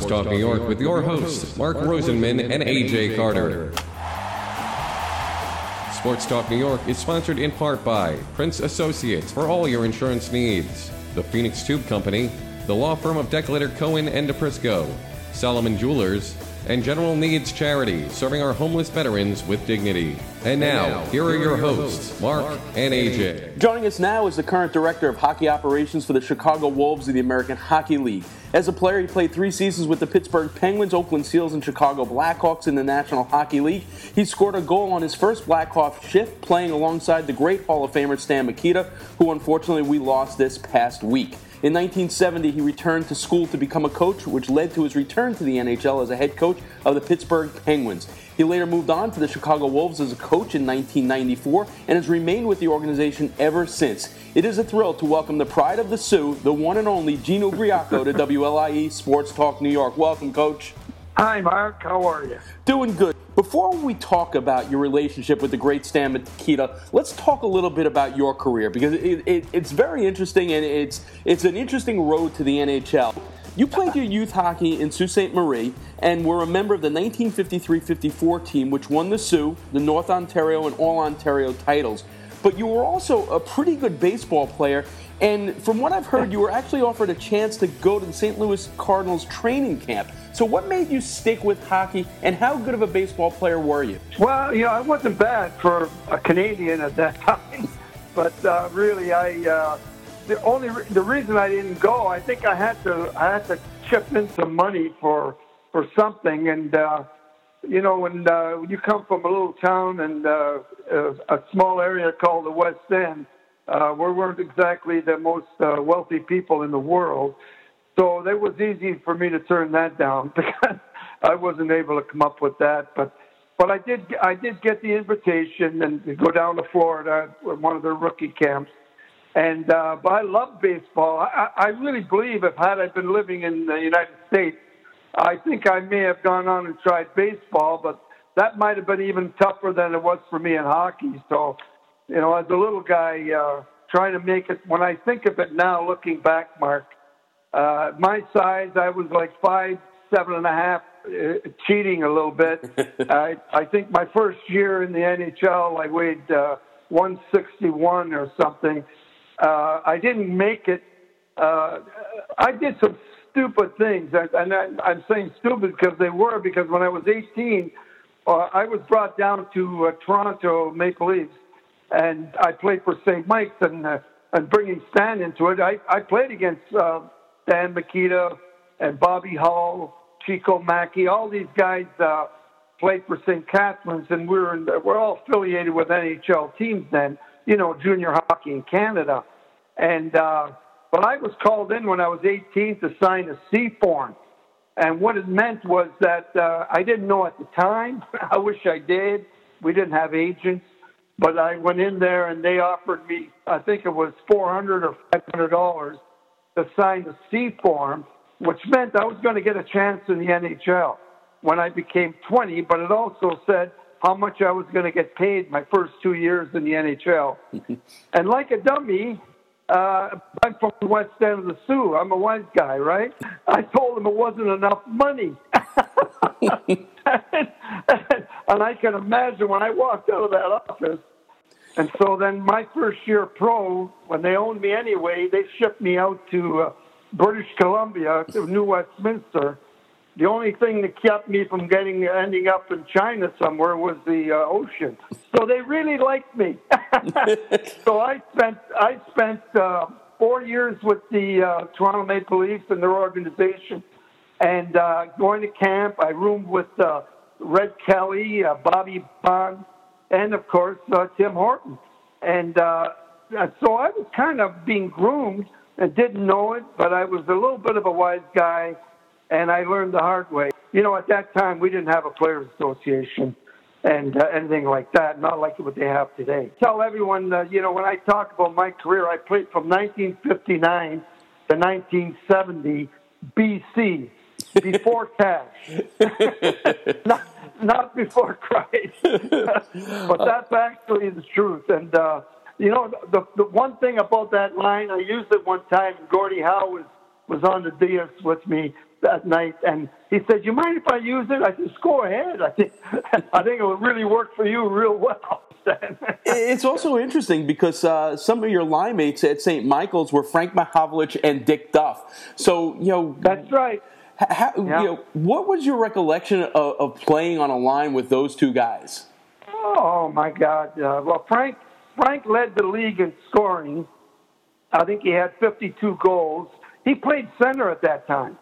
Sports Talk New York with your hosts, Mark Rosenman and AJ Carter. Sports Talk New York is sponsored in part by Prince Associates for all your insurance needs, the Phoenix Tube Company, the law firm of Decletter Cohen and DePrisco, Solomon Jewelers, and General Needs Charity, serving our homeless veterans with dignity. And now, here are your hosts, Mark and AJ. Joining us now is the current director of hockey operations for the Chicago Wolves of the American Hockey League. As a player, he played three seasons with the Pittsburgh Penguins, Oakland Seals, and Chicago Blackhawks in the National Hockey League. He scored a goal on his first Blackhawk shift, playing alongside the great Hall of Famer Stan Mikita, who unfortunately we lost this past week. In 1970, he returned to school to become a coach, which led to his return to the NHL as a head coach of the Pittsburgh Penguins. He later moved on to the Chicago Wolves as a coach in 1994 and has remained with the organization ever since. It is a thrill to welcome the pride of the Soo, the one and only Gene Ubriaco to WLIE Sports Talk New York. Welcome, Coach. Hi, Mark. How are you? Doing good. Before we talk about your relationship with the great Stan Mikita, let's talk a little bit about your career because it, it, it's very interesting and it's it's an interesting road to the NHL. You played your youth hockey in Sault Ste. Marie and were a member of the 1953-54 team, which won the Soo, the North Ontario, and All Ontario titles. But you were also a pretty good baseball player, and from what I've heard, you were actually offered a chance to go to the St. Louis Cardinals training camp. So, what made you stick with hockey, and how good of a baseball player were you? Well, you know, I wasn't bad for a Canadian at that time, but uh, really, I uh, the only re- the reason I didn't go, I think I had to I had to chip in some money for for something, and uh, you know, when uh, you come from a little town and uh, a, a small area called the West End, uh, we weren't exactly the most uh, wealthy people in the world. So it was easy for me to turn that down because I wasn't able to come up with that. But but I did I did get the invitation and to go down to Florida one of their rookie camps. And uh, but I love baseball. I, I really believe if had I been living in the United States, I think I may have gone on and tried baseball, but that might have been even tougher than it was for me in hockey. So, you know, as a little guy uh, trying to make it, when I think of it now, looking back, Mark, uh, my size, I was like five, seven and a half, uh, cheating a little bit. I, I think my first year in the NHL, I weighed uh, 161 or something. Uh, I didn't make it. Uh, I did some stupid things, and I, I'm saying stupid because they were. Because when I was 18, uh, I was brought down to uh, Toronto Maple Leafs, and I played for St. Mike's, and uh, and bringing Stan into it, I, I played against uh, Stan Mikita and Bobby Hull, Chico Maki, all these guys uh, played for St. Catharines, and we're in, we're all affiliated with NHL teams then, you know, junior hockey in Canada. And uh, but I was called in when I was 18 to sign a C form, and what it meant was that uh, I didn't know at the time. I wish I did. We didn't have agents, but I went in there and they offered me, I think it was 400 or 500 dollars to sign the C form, which meant I was going to get a chance in the NHL when I became 20, but it also said how much I was going to get paid my first two years in the NHL. and like a dummy, uh, I'm from the west end of the Soo. I'm a wise guy, right? I told him it wasn't enough money. and, and I can imagine when I walked out of that office, and so then my first year pro, when they owned me anyway, they shipped me out to uh, British Columbia, to New Westminster. The only thing that kept me from getting ending up in China somewhere was the uh, ocean. So they really liked me. so I spent I spent uh, four years with the uh, Toronto Maple Leafs and their organization, and uh, going to camp. I roomed with uh, Red Kelly, uh, Bobby Baun, and of course uh, Tim Horton. And uh, so I was kind of being groomed and didn't know it, but I was a little bit of a wise guy, and I learned the hard way. You know, at that time we didn't have a players' association and uh, anything like that, not like what they have today. Tell everyone, uh, you know, when I talk about my career, I played from 1959 to 1970 BC, before cash, not, not before Christ. but that's actually the truth. And, uh, you know, the, the one thing about that line, I used it one time, Gordie Howe was, was on the dais with me, that night, and he said, "You mind if I use it?" I said, "Go ahead. I think I think it would really work for you real well." it's also interesting because uh, some of your line mates at St. Michael's were Frank Mahovlich and Dick Duff. So you know that's right. How, yeah. you know, what was your recollection of, of, playing on a line with those two guys? Oh my God! Uh, well, Frank Frank led the league in scoring. I think he had 52 goals. He played center at that time.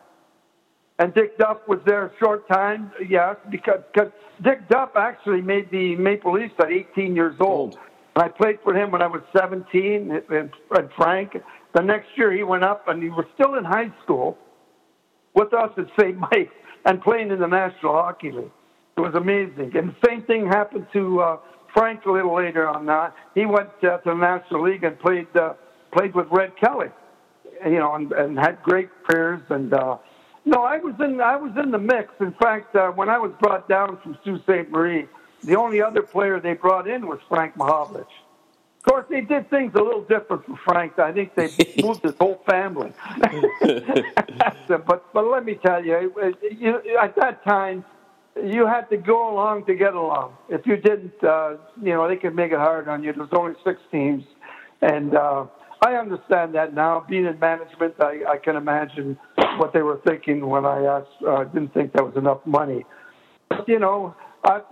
And Dick Duff was there a short time, yes, because cause Dick Duff actually made the Maple Leafs at 18 years old. And I played for him when I was 17, and, and Frank. The next year he went up, and he was still in high school with us at St. Mike and playing in the National Hockey League. It was amazing. And the same thing happened to uh, Frank a little later on that. He went uh, to the National League and played uh, played with Red Kelly, you know, and, and had great careers. And uh, no, I was in I was in the mix. In fact, uh, when I was brought down from Sault Ste. Marie, the only other player they brought in was Frank Mahovlich. Of course, they did things a little different for Frank. I think they moved his whole family. but but let me tell you, you, at that time, you had to go along to get along. If you didn't, uh, you know, they could make it hard on you. There's only six teams, and uh, I understand that now. Being in management, I, I can imagine what they were thinking when I asked. Uh, didn't think that was enough money. But, you know,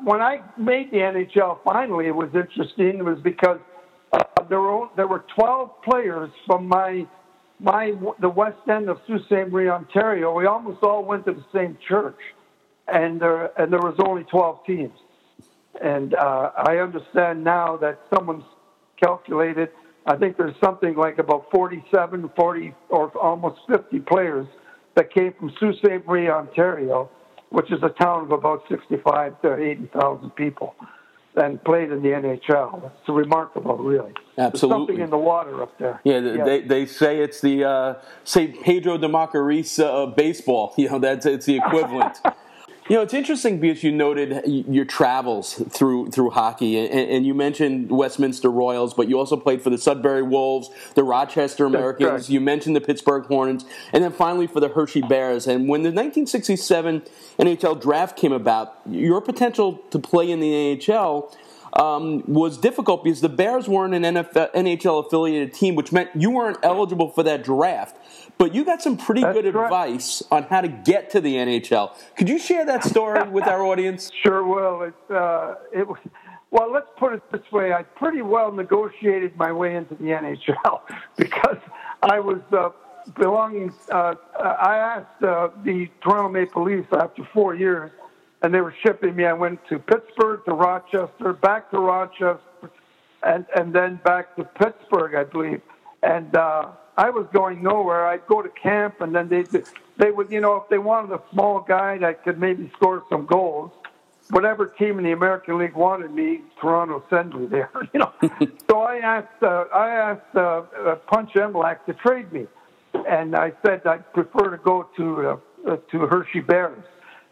when I made the NHL, finally, it was interesting. It was because uh, there were there were 12 players from my my the west end of Sault Ste. Marie, Ontario. We almost all went to the same church, and there and there was only 12 teams. And uh, I understand now that someone's calculated I think there's something like about 47, 40, or almost 50 players that came from Sault Ste. Marie, Ontario, which is a town of about 65 to 80,000 people, and played in the NHL. It's remarkable, really. Absolutely. There's something in the water up there. Yeah. They, they say it's the uh, St. Pedro de Macorís uh, baseball. You know, that's it's the equivalent. You know, it's interesting because you noted your travels through through hockey, and, and, you mentioned Westminster Royals, but you also played for the Sudbury Wolves, the Rochester Americans. You mentioned the Pittsburgh Hornets, and then finally for the Hershey Bears. And when the 1967 NHL draft came about, your potential to play in the NHL um, was difficult because the Bears weren't an NFL, NHL affiliated team, which meant you weren't eligible for that draft. But you got some pretty That's good correct. advice on how to get to the NHL. Could you share that story with our audience? Sure will. It, uh, it was, well, let's put it this way. I pretty well negotiated my way into the NHL because I was uh, belonging. Uh, I asked uh, the Toronto Maple Leafs after four years, and they were shipping me. I went to Pittsburgh, to Rochester, back to Rochester, and and then back to Pittsburgh, I believe. And uh, I was going nowhere. I'd go to camp, and then they they would, you know, if they wanted a small guy that could maybe score some goals, whatever team in the American League wanted me, Toronto sent me there. You know, so I asked uh, I asked uh, uh, Punch Imlach to trade me, and I said I'd prefer to go to uh, to Hershey Bears,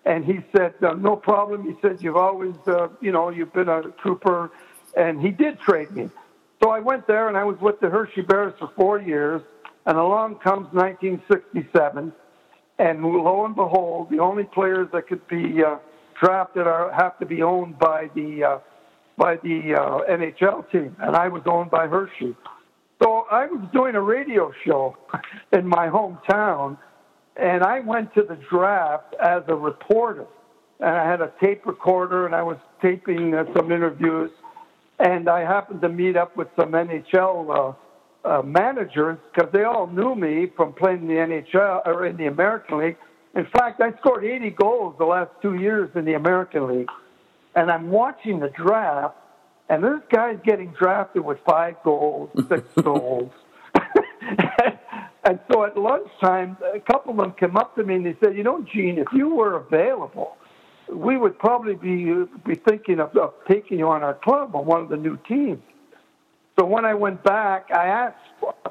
and he said uh, no problem. He said you've always uh, you know you've been a trooper, and he did trade me. So I went there and I was with the Hershey Bears for four years. And along comes 1967, and lo and behold, the only players that could be uh, drafted are have to be owned by the uh, by the uh, NHL team, and I was owned by Hershey. So I was doing a radio show in my hometown, and I went to the draft as a reporter, and I had a tape recorder, and I was taping uh, some interviews, and I happened to meet up with some NHL. Uh, uh, managers because they all knew me from playing in the NHL or in the American League. In fact, I scored 80 goals the last two years in the American League, and I'm watching the draft, and this guy's getting drafted with five goals, six goals. and so at lunchtime, a couple of them came up to me and they said, "You know, Gene, if you were available." We would probably be be thinking of, of taking you on our club on one of the new teams. So when I went back, I asked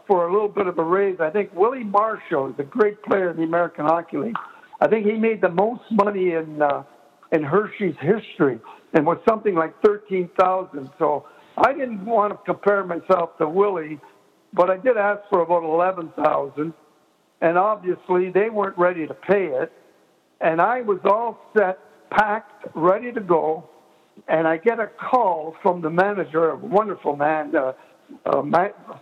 for a little bit of a raise. I think Willie Marshall is a great player in the American Hockey League. I think he made the most money in uh, in Hershey's history, and was something like thirteen thousand. So I didn't want to compare myself to Willie, but I did ask for about eleven thousand. and obviously they weren't ready to pay it. And I was all set, packed, ready to go. And I get a call from the manager, a wonderful man, uh, uh,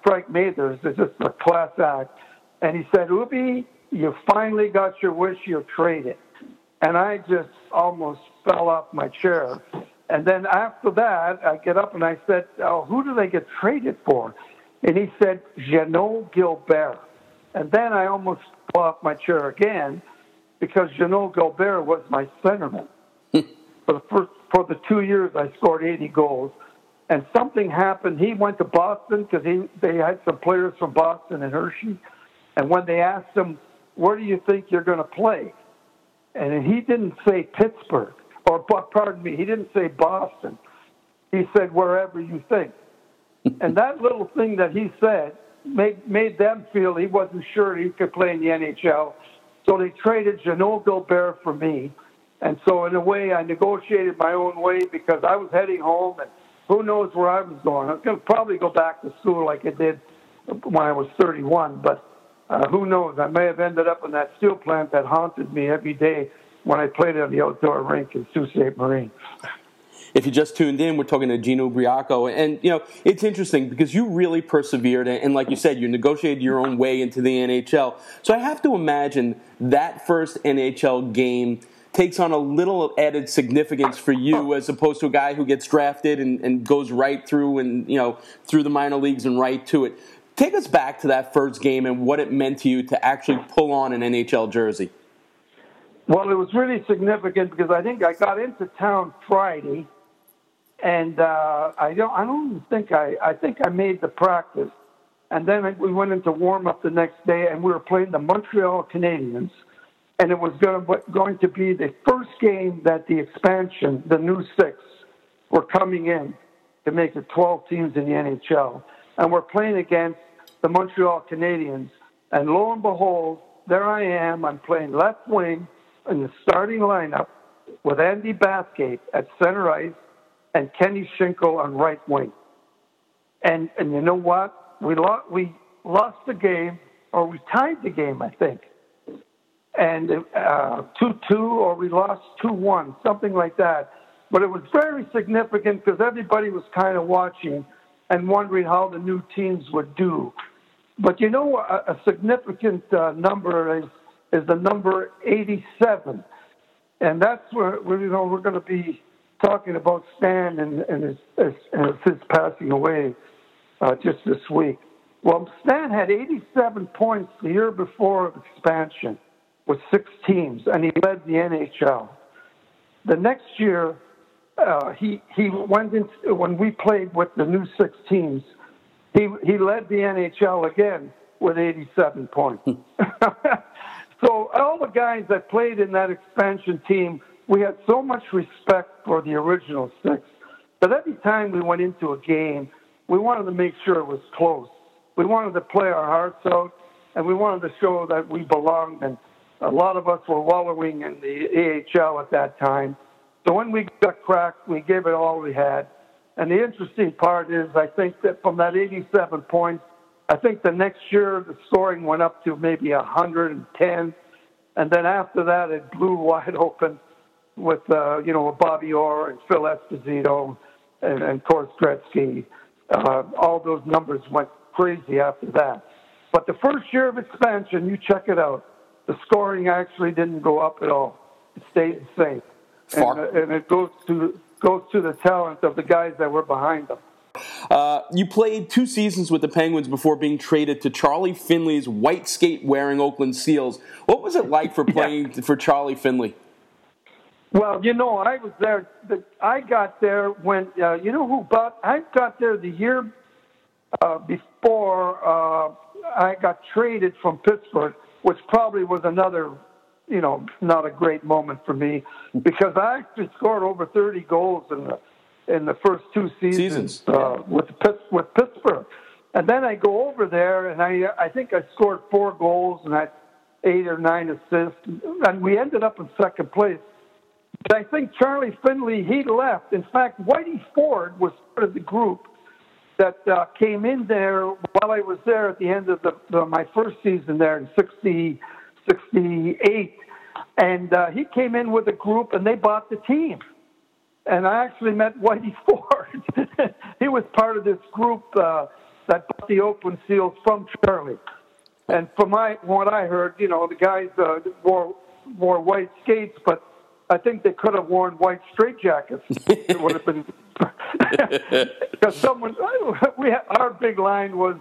Frank Mathers, is just a class act. And he said, Ubi, you finally got your wish, you're traded. And I just almost fell off my chair. And then after that, I get up and I said, oh, who do they get traded for? And he said, Jeannot Gilbert. And then I almost fell off my chair again because Jeannot Gilbert was my centerman. for the first, for the two years, I scored 80 goals. And something happened. He went to Boston because he they had some players from Boston and Hershey. And when they asked him, "Where do you think you're going to play?" and he didn't say Pittsburgh or pardon me, he didn't say Boston. He said wherever you think. And that little thing that he said made made them feel he wasn't sure he could play in the NHL. So they traded Jeannot Gilbert for me. And so in a way I negotiated my own way because I was heading home and who knows where I was going. I was going to probably go back to school like I did when I was 31, but uh, who knows? I may have ended up in that steel plant that haunted me every day when I played on the outdoor rink in Sault Ste. Marie. If you just tuned in, we're talking to Gene Ubriaco, and you know it's interesting because you really persevered, and like you said, you negotiated your own way into the NHL. So I have to imagine that first NHL game takes on a little added significance for you as opposed to a guy who gets drafted and, and goes right through and you know through the minor leagues and right to it. Take us back to that first game and what it meant to you to actually pull on an NHL jersey. Well, it was really significant because I think I got into town Friday, and uh, I don't. I don't think I. I think I made the practice, and then we went into warm up the next day, and we were playing the Montreal Canadiens, and it was going to, going to be the first game that the expansion, the new six, were coming in to make it 12 teams in the NHL, and we're playing against the Montreal Canadiens, and lo and behold, there I am. I'm playing left wing in the starting lineup with Andy Bathgate at center ice and Kenny Schinkel on right wing. And and you know what? We lost we lost the game, or we tied the game, I think. And uh, two two, or we lost two one, something like that. But it was very significant because everybody was kind of watching and wondering how the new teams would do. But you know, a, a significant uh, number is is the number 87. And that's where, where you know, we're going to be talking about Stan and, and his, his, his passing away uh, just this week. Well, Stan had 87 points the year before expansion with six teams, and he led the NHL. The next year, uh, he he went into when we played with the new six teams. He he led the NHL again with 87 points. So all the guys that played in that expansion team, we had so much respect for the original six that every time we went into a game, we wanted to make sure it was close. We wanted to play our hearts out, and we wanted to show that we belonged. And a lot of us were wallowing in the AHL at that time. So when we got cracked, we gave it all we had. And the interesting part is, I think that from that 87 points, I think the next year the scoring went up to maybe 110, and then after that it blew wide open with uh, you know Bobby Orr and Phil Esposito and, and of course Gretzky. Uh, all those numbers went crazy after that. But the first year of expansion, you check it out. The scoring actually didn't go up at all. It stayed the same, and, uh, and it goes to goes to the talent of the guys that were behind them. Uh, you played two seasons with the Penguins before being traded to Charlie Finley's white skate wearing Oakland Seals. What was it like for playing yeah. for Charlie Finley? Well, you know, I was there. I got there when uh, you know who bought. I got there the year uh, before uh, I got traded from Pittsburgh, which probably was another, you know, not a great moment for me because I actually scored over 30 goals in the in the first two seasons, seasons. Uh, with with Pittsburgh, and then I go over there and I I think I scored four goals and I eight or nine assists, and we ended up in second place. I think Charlie Finley he left. In fact, Whitey Ford was part of the group that uh, came in there while I was there at the end of the, the, my first season there in 60, 68. And uh, he came in with a group and they bought the team. And I actually met Whitey Ford. he was part of this group uh, that bought the Oakland Seals from Charlie. And from my, what I heard, you know, the guys uh, wore, wore white skates, but I think they could have worn white straitjackets. it would have been because someone we our big line was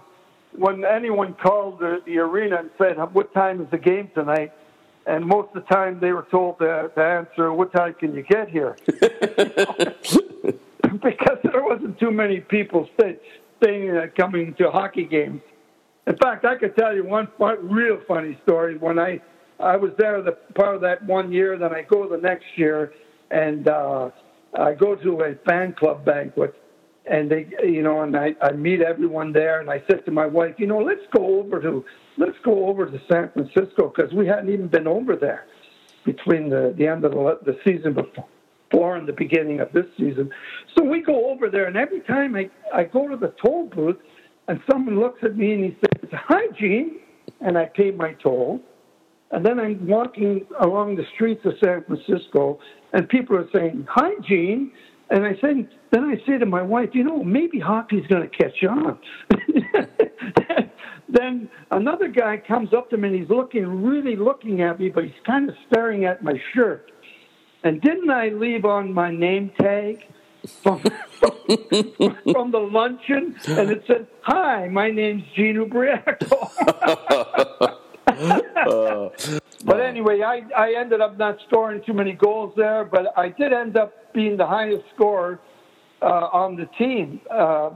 when anyone called the, the arena and said, "What time is the game tonight?" and most of the time they were told to, to answer, "What time can you get here?" because there wasn't too many people stay, staying uh, coming to hockey games. In fact, I could tell you one fun, real funny story. When I I was there the part of that one year, then I go the next year, and uh, I go to a fan club banquet, and they, you know, and I, I meet everyone there, and I said to my wife, you know, let's go over to let's go over to San Francisco because we hadn't even been over there between the the end of the, the season before and the beginning of this season. So we go over there, and every time I I go to the toll booth, and someone looks at me and he says, "Hi, Gene," and I pay my toll. And then I'm walking along the streets of San Francisco, and people are saying, "Hi, Gene," and I say, then I say to my wife, "You know, maybe hockey's going to catch on." then another guy comes up to me and he's looking, really looking at me, but he's kind of staring at my shirt. And didn't I leave on my name tag from, from, from the luncheon? And it said, "Hi, my name's Gene Ubriaco." but anyway, I, I ended up not scoring too many goals there, but I did end up being the highest scorer uh, on the team uh,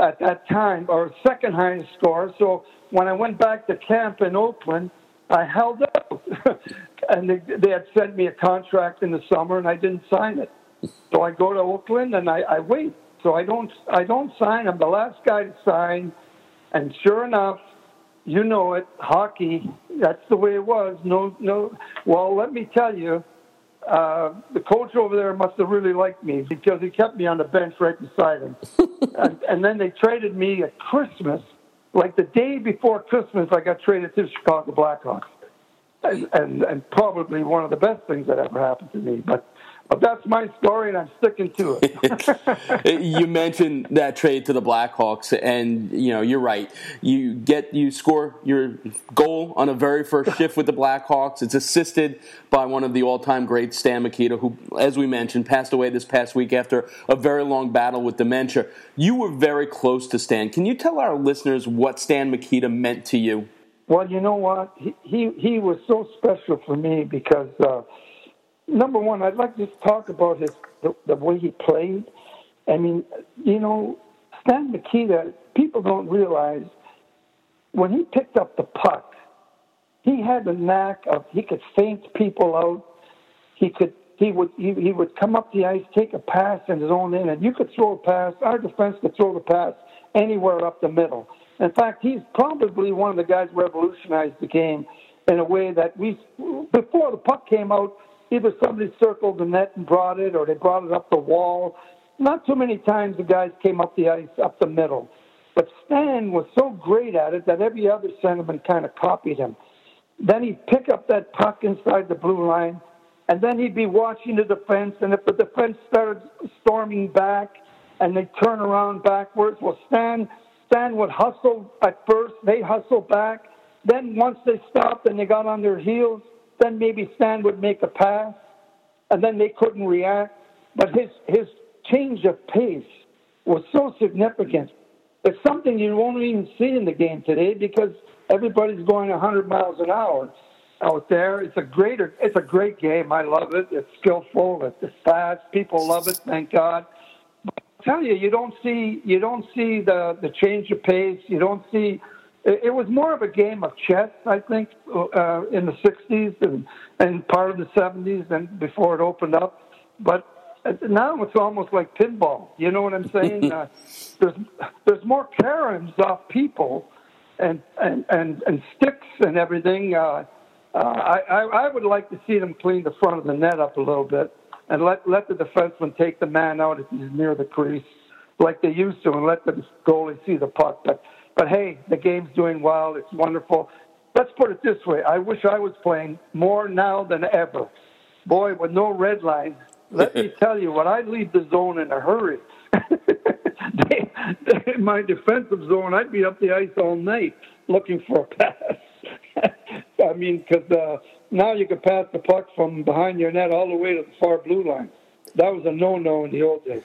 at that time, or second highest scorer. So when I went back to camp in Oakland, I held up, and they, they had sent me a contract in the summer, and I didn't sign it. So I go to Oakland and I, I wait. So I don't I don't sign. I'm the last guy to sign, and sure enough, you know it, hockey. That's the way it was. No, no. Well, let me tell you, uh, the coach over there must have really liked me because he kept me on the bench right beside him. and, and then they traded me at Christmas, like the day before Christmas. I got traded to the Chicago Blackhawks, and, and and probably one of the best things that ever happened to me. But but that's my story, and I'm sticking to it. you mentioned that trade to the Blackhawks, and you know you're right. You get you score your goal on a very first shift with the Blackhawks. It's assisted by one of the all-time greats, Stan Mikita, who, as we mentioned, passed away this past week after a very long battle with dementia. You were very close to Stan. Can you tell our listeners what Stan Mikita meant to you? Well, you know what? He he, he was so special for me because. Uh, number one, I'd like to talk about his the, the way he played. I mean, you know, Stan Mikita, people don't realize when he picked up the puck, he had the knack of he could feint people out. He could he would he, he would come up the ice, take a pass in his own end, and you could throw a pass. Our defense could throw the pass anywhere up the middle. In fact, he's probably one of the guys who revolutionized the game in a way that we before the puck came out, either somebody circled the net and brought it, or they brought it up the wall. Not too many times the guys came up the ice up the middle. But Stan was so great at it that every other centerman kind of copied him. Then he'd pick up that puck inside the blue line, and then he'd be watching the defense. And if the defense started storming back and they turn around backwards, well, Stan, Stan would hustle at first. They hustle back. Then once they stopped and they got on their heels, then maybe Stan would make a pass, and then they couldn't react. But his his change of pace was so significant. It's something you won't even see in the game today because everybody's going 100 miles an hour out there. It's a greater, it's a great game. I love it. It's skillful. It's fast. People love it. Thank God. But I tell you, you don't see you don't see the the change of pace. You don't see it was more of a game of chess, I think, uh, in the 60s and, and part of the 70s and before it opened up. But now it's almost like pinball. You know what I'm saying? uh, there's there's more caroms off people and and and, and sticks and everything. Uh, uh, I, I I would like to see them clean the front of the net up a little bit and let let the defenseman take the man out if he's near the crease like they used to and let the goalie see the puck. But but hey, the game's doing well. It's wonderful. Let's put it this way: I wish I was playing more now than ever. Boy, with no red line, let me tell you, when I leave the zone in a hurry, they, they, my defensive zone, I'd be up the ice all night looking for a pass. I mean, because uh, now you can pass the puck from behind your net all the way to the far blue line. That was a no-no in the old days.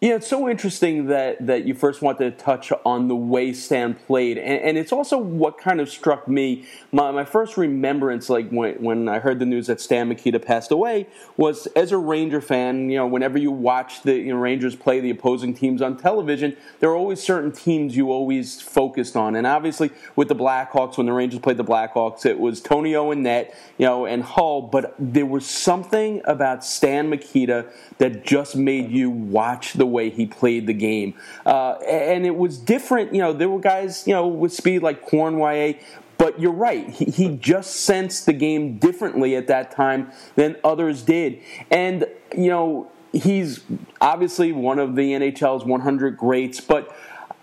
Yeah, it's so interesting that, that you first wanted to touch on the way Stan played, and, and it's also what kind of struck me. My, my first remembrance, like when, when I heard the news that Stan Mikita passed away, was as a Ranger fan. You know, whenever you watch the you know, Rangers play the opposing teams on television, there are always certain teams you always focused on, and obviously with the Blackhawks, when the Rangers played the Blackhawks, it was Tony Owen net, you know, and Hull. But there was something about Stan Mikita that just made you watch the way he played the game. Uh, and it was different. You know, there were guys, you know, with speed like Cournoyer, but you're right. He, he, just sensed the game differently at that time than others did. And, you know, he's obviously one of the NHL's 100 greats, but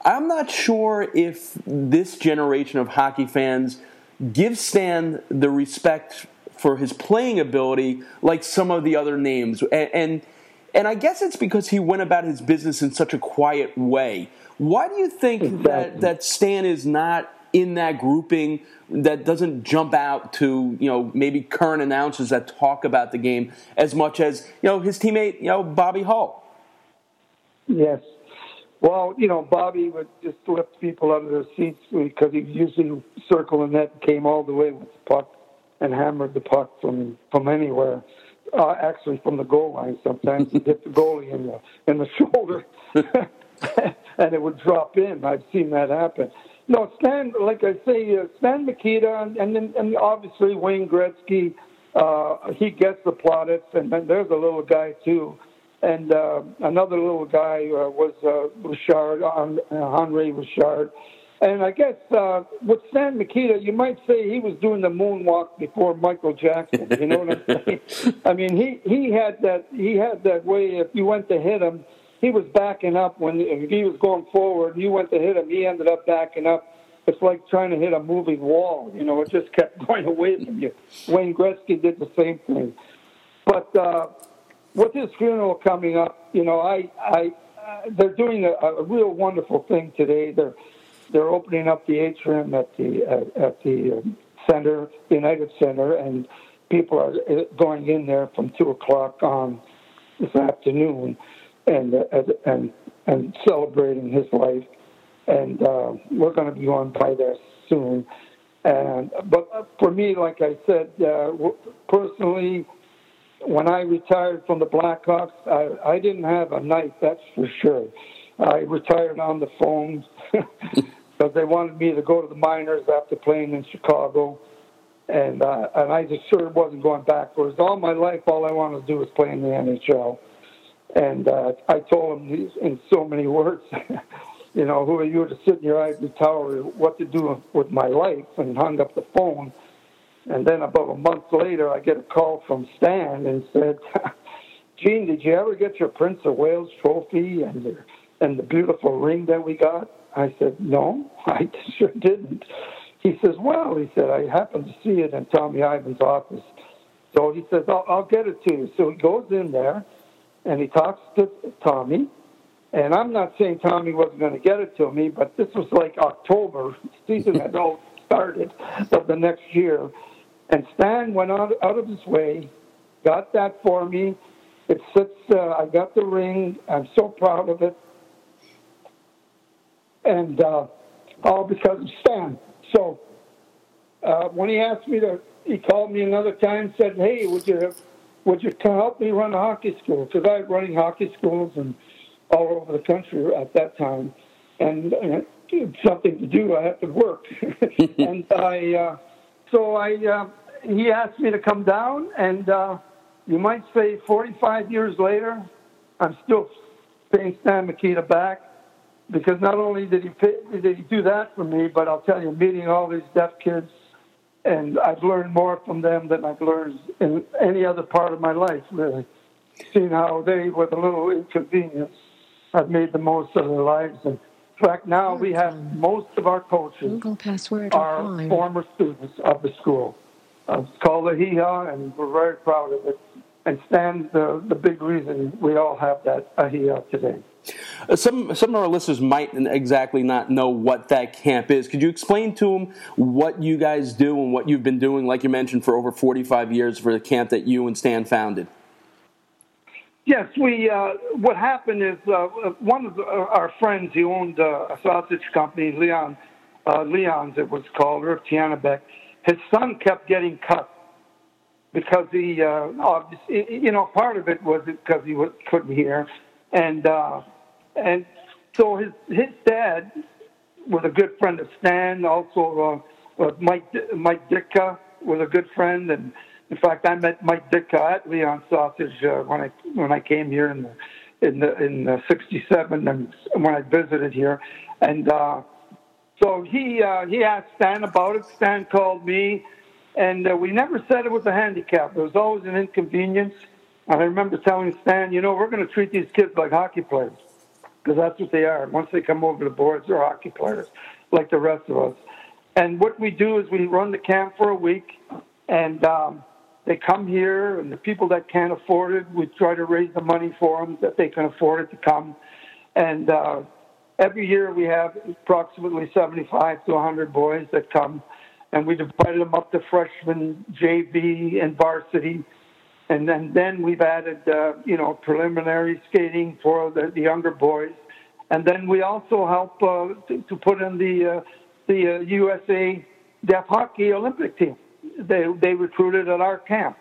I'm not sure if this generation of hockey fans gives Stan the respect for his playing ability like some of the other names. and, and and I guess it's because he went about his business in such a quiet way. Why do you think exactly. that, that Stan is not in that grouping that doesn't jump out to, you know, maybe current announcers that talk about the game as much as, you know, his teammate, you know, Bobby Hull? Yes. Well, you know, Bobby would just lift people out of their seats because he usually circled the net, came all the way with the puck, and hammered the puck from from anywhere uh, actually from the goal line. Sometimes he hit the goalie in the in the shoulder, and it would drop in. I've seen that happen. No, Stan, like I say, uh, Stan Mikita, and and then and obviously Wayne Gretzky. Uh, he gets the plaudits, and then there's a little guy too. And uh, another little guy uh, was uh, Richard, uh, Henri Richard. And I guess uh, with Stan Mikita, you might say he was doing the moonwalk before Michael Jackson. You know what I'm saying? I mean, he he had that he had that way. If you went to hit him, he was backing up. When if he was going forward, you went to hit him, he ended up backing up. It's like trying to hit a moving wall. You know, it just kept going away from you. Wayne Gretzky did the same thing. But uh, with his funeral coming up, you know, I I uh, they're doing a, a real wonderful thing today. They're they're opening up the atrium at the uh, at the um, center, United Center, and people are uh, going in there from two o'clock on this afternoon, and uh, and and celebrating his life. And uh, we're going to be going by there soon. And but for me, like I said, uh, personally, when I retired from the Blackhawks, I, I didn't have a night. That's for sure. I retired on the phone because they wanted me to go to the minors after playing in Chicago, and uh, and I just sure wasn't going backwards. All my life, all I wanted to do was play in the NHL, and uh, I told them in so many words, you know, who are you to sit in your ivory tower? What to do with my life? And hung up the phone. And then about a month later, I get a call from Stan and said, "Gene, did you ever get your Prince of Wales trophy and the, and the beautiful ring that we got?" I said, No, I sure didn't. He says, Well, he said, I happened to see it in Tommy Ivan's office. So he says, I'll, I'll get it to you. So he goes in there and he talks to Tommy. And I'm not saying Tommy wasn't going to get it to me, but this was like October. Season had all started of the next year. And Stan went out, out of his way, got that for me. It sits, uh, I got the ring. I'm so proud of it and uh, all because of Stan. So uh, when he asked me to, he called me another time, said, "Hey, would you would you come help me run a hockey school?" Because I was running hockey schools and all over the country at that time, and, and something to do. I had to work, and I uh, so I uh, he asked me to come down, and uh, you might say 45 years later, I'm still paying Stan Mikita back because not only did he did he do that for me, but I'll tell you, meeting all these deaf kids, and I've learned more from them than I've learned in any other part of my life. Really, seeing how they, with a little inconvenience, have made the most of their lives. And in fact, now we have most of our coaches Google password are required. former students of the school. Uh, it's called the HEHA, and we're very proud of it. And Stan's the, the big reason we all have that AHIHA today. Uh, Some some of our listeners might exactly not know what that camp is. Could you explain to them what you guys do and what you've been doing, like you mentioned, for over 45 years for the camp that you and Stan founded? Yes, we. Uh, what happened is uh, one of the, our friends, he owned uh, a sausage company, Leon, uh, Leon's it was called, or Tianabek. His son kept getting cut because he, uh, you know, part of it was because he was, couldn't hear, and uh, and so his his dad was a good friend of Stan, also uh, uh, Mike Mike Ditka was a good friend, and in fact, I met Mike Ditka at Leon Sausage uh, when I when I came here in the in the in '67 and when I visited here, and uh, so he uh, he asked Stan about it. Stan called me, and uh, we never said it was a handicap. It was always an inconvenience. I remember telling Stan, you know, we're going to treat these kids like hockey players because that's what they are. Once they come over the boards, they're hockey players like the rest of us. And what we do is we run the camp for a week, and um, they come here, and the people that can't afford it, we try to raise the money for them that they can afford it to come. And uh, every year we have approximately 75 to 100 boys that come, and we divide them up to freshman, JV, and varsity. And then, then we've added, uh, you know, preliminary skating for the, the younger boys. And then we also help uh, to, to put in the, uh, the uh, USA Deaf Hockey Olympic team. They, they recruited at our camp,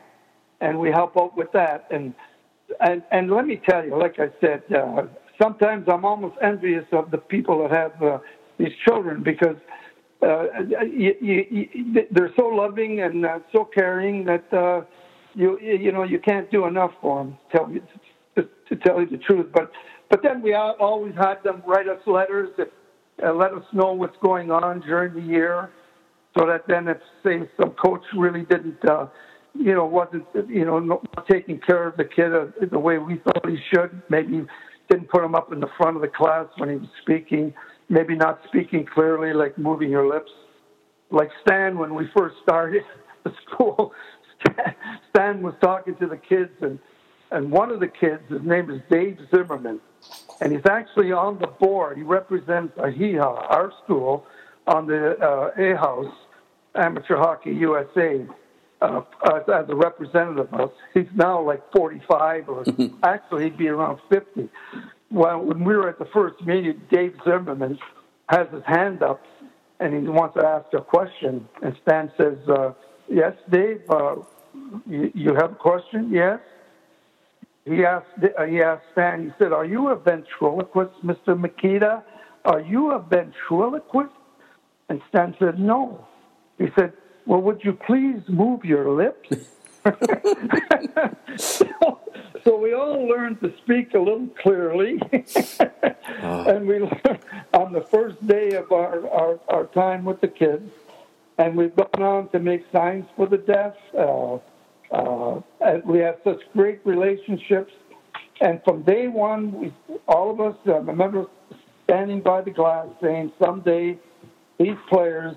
and we help out with that. And, and, and let me tell you, like I said, uh, sometimes I'm almost envious of the people that have uh, these children because uh, you, you, you, they're so loving and uh, so caring that uh, you you know you can't do enough for them. Tell me to, to tell you the truth, but but then we al- always had them write us letters that uh, let us know what's going on during the year, so that then if say some coach really didn't. Uh, you know, wasn't you know not taking care of the kid uh, the way we thought he should. Maybe didn't put him up in the front of the class when he was speaking. Maybe not speaking clearly, like moving your lips. Like Stan, when we first started the school, Stan, was talking to the kids, and and one of the kids, his name is Dave Zimmerman, and he's actually on the board. He represents AHIHA, our school, on the uh, AHAUS Amateur Hockey USA uh, as, as a representative of us. He's now like 45, or actually he'd be around 50. Well, when we were at the first meeting, Dave Zimmerman has his hand up and he wants to ask a question. And Stan says, uh, Yes, Dave, uh, you, have a question? Yes. He asked, uh, he asked Stan, he said, Are you a ventriloquist, Mr. Mikita? Are you a ventriloquist? And Stan said, No. He said, Well, would you please move your lips? so, so we all learned to speak a little clearly. And we learned on the first day of our, our, our time with the kids. And we've gone on to make signs for the deaf. Uh, uh, we have such great relationships. And from day one, we, all of us, I remember standing by the glass saying, someday these players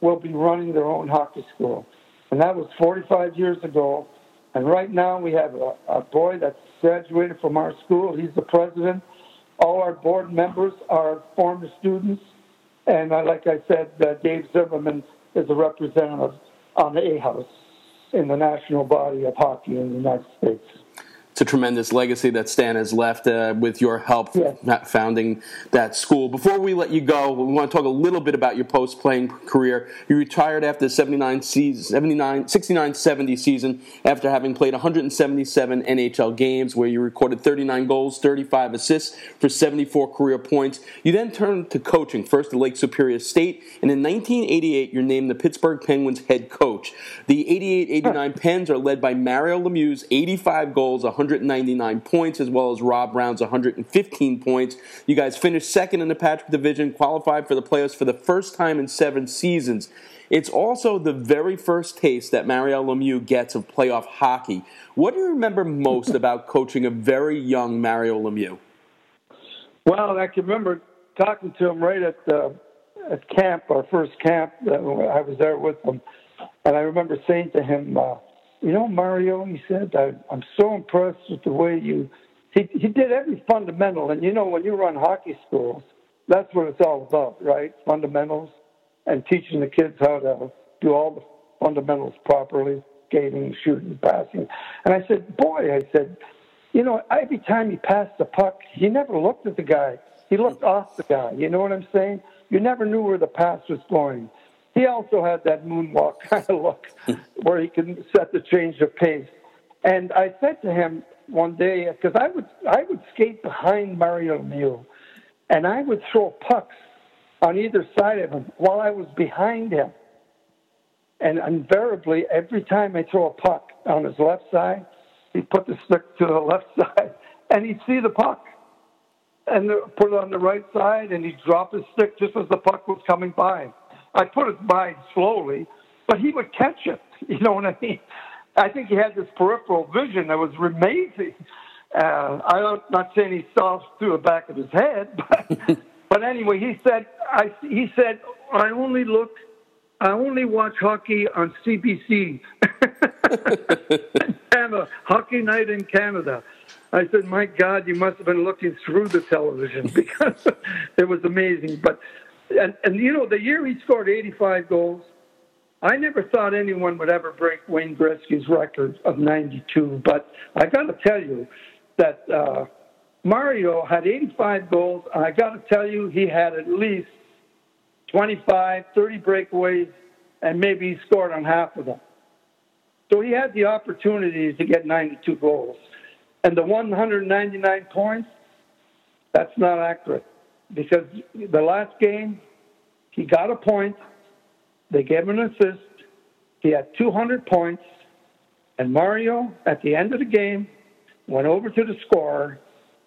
will be running their own hockey school. And that was 45 years ago. And right now we have a, a boy that's graduated from our school. He's the president. All our board members are former students. And uh, like I said, uh, Dave Zimmerman is a representative on the AHAUS in the national body of hockey in the United States. It's a tremendous legacy that Stan has left uh, with your help Yeah. founding that school. Before we let you go, we want to talk a little bit about your post playing career. You retired after the 79 season, 79, 69 70 season after having played 177 NHL games where you recorded 39 goals, 35 assists for 74 career points. You then turned to coaching, first at Lake Superior State, and in 1988 you're named the Pittsburgh Penguins head coach. The 88 89 Pens are led by Mario Lemieux's 85 goals, 199 points, as well as Rob Brown's 115 points. You guys finished second in the Patrick Division, qualified for the playoffs for the first time in seven seasons. It's also the very first taste that Mario Lemieux gets of playoff hockey. What do you remember most about coaching a very young Mario Lemieux? Well, I can remember talking to him right at uh, at camp, our first camp. Uh, I was there with him, and I remember saying to him, uh, "You know, Mario," he said, I, "I'm so impressed with the way you." He he did every fundamental, and you know, when you run hockey schools, that's what it's all about, right? Fundamentals and teaching the kids how to do all the fundamentals properly, skating, shooting, passing. And I said, boy, I said, you know, every time he passed the puck, he never looked at the guy. He looked off the guy. You know what I'm saying? You never knew where the pass was going. He also had that moonwalk kind of look hmm. where he can set the change of pace. And I said to him one day, because I would I would skate behind Mario Lemieux, and I would throw pucks on either side of him while I was behind him. And invariably, every time I throw a puck on his left side, he'd put the stick to the left side and he'd see the puck and put it on the right side and he'd drop his stick just as the puck was coming by. I put it by slowly, but he would catch it. You know what I mean? I think he had this peripheral vision that was amazing. Uh, I'm not saying he saw through the back of his head, but but anyway, he said I he said I only look I only watch hockey on CBC. Canada, Hockey Night in Canada. I said, my God, you must have been looking through the television because it was amazing. But and, and you know, the year he scored 85 goals, I never thought anyone would ever break Wayne Gretzky's record of 92. But I got to tell you that uh, Mario had 85 goals, and I got to tell you, he had at least 25, 30 breakaways, and maybe he scored on half of them. So he had the opportunity to get 92 goals. And the 199 points, that's not accurate because the last game, he got a point. They gave him an assist. He had 200 points. And Mario, at the end of the game, went over to the scorer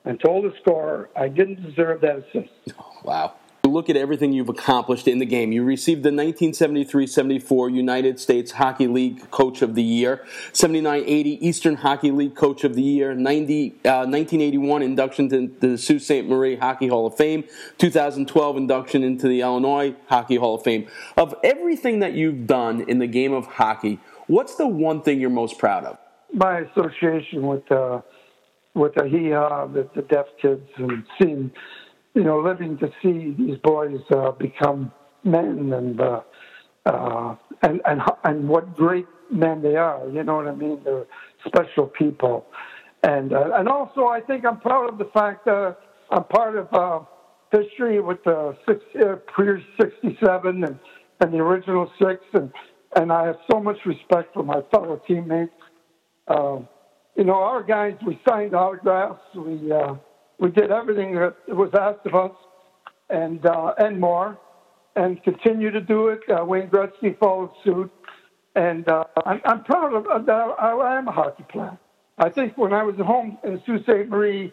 and told the scorer, I didn't deserve that assist. Wow look at everything you've accomplished in the game. You received the 1973-74 United States Hockey League Coach of the Year, 79-80 Eastern Hockey League Coach of the Year, 90, uh, 1981 induction to the Sault Ste. Marie Hockey Hall of Fame, 2012 induction into the Illinois Hockey Hall of Fame. Of everything that you've done in the game of hockey, what's the one thing you're most proud of? My association with uh, with the AHIHA, the, the deaf kids, and seeing you know, living to see these boys uh, become men and uh, uh, and and and what great men they are. You know what I mean? They're special people, and uh, and also I think I'm proud of the fact that I'm part of uh, history with the six uh, pre '67 and and the original six, and and I have so much respect for my fellow teammates. Uh, you know, our guys, we signed autographs. We uh, we did everything that was asked of us and, uh, and more, and continue to do it. Uh, Wayne Gretzky followed suit. And uh, I'm, I'm proud of, that. I, I am a hockey player. I think when I was at home in Sault Ste. Marie,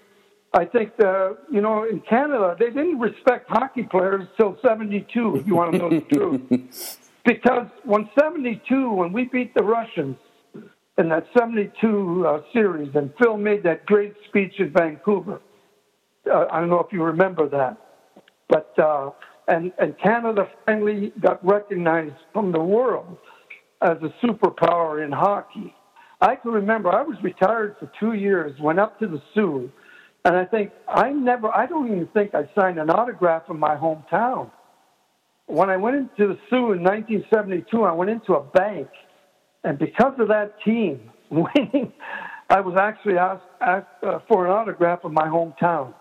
I think, the, you know, in Canada, they didn't respect hockey players till 72, if you want to know the truth. Because when 72, when we beat the Russians in that 72 uh, series, and Phil made that great speech in Vancouver, uh, I don't know if you remember that, but uh, and and Canada finally got recognized from the world as a superpower in hockey. I can remember I was retired for two years, went up to the Soo, and I think I never, I don't even think I signed an autograph in my hometown. When I went into the Soo in 1972, I went into a bank, and because of that team winning, I was actually asked, asked uh, for an autograph in my hometown.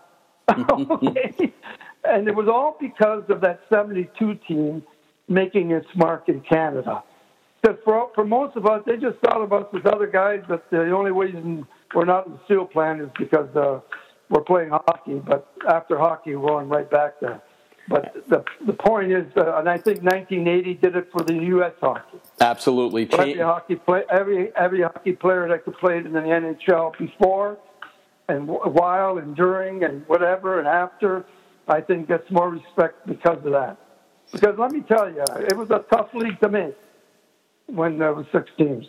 Okay. And it was all because of that 72 team making its mark in Canada. Because for, for most of us, they just thought of us as other guys, but the only reason we're not in the steel plant is because uh, we're playing hockey. But after hockey, we're going right back there. But the, the point is, uh, and I think 1980 did it for the U.S. hockey. Absolutely. Every hockey play, every every hockey player that could play in the NHL before and while and during and whatever and after, I think gets more respect because of that. Because let me tell you, it was a tough league to make when there was six teams,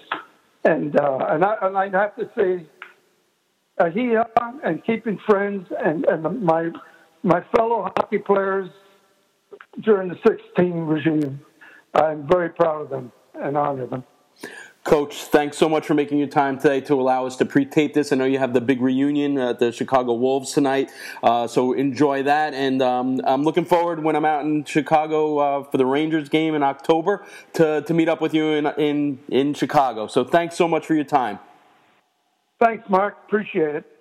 and uh, and I and I have to say, he uh, and keeping friends and and my my fellow hockey players during the 16 regime. I'm very proud of them and honor them. Coach, thanks so much for making your time today to allow us to pre-tape this. I know you have the big reunion at the Chicago Wolves tonight, uh, so enjoy that. And um, I'm looking forward when I'm out in Chicago uh, for the Rangers game in October to, to meet up with you in, in in Chicago. So thanks so much for your time. Thanks, Mark. Appreciate it.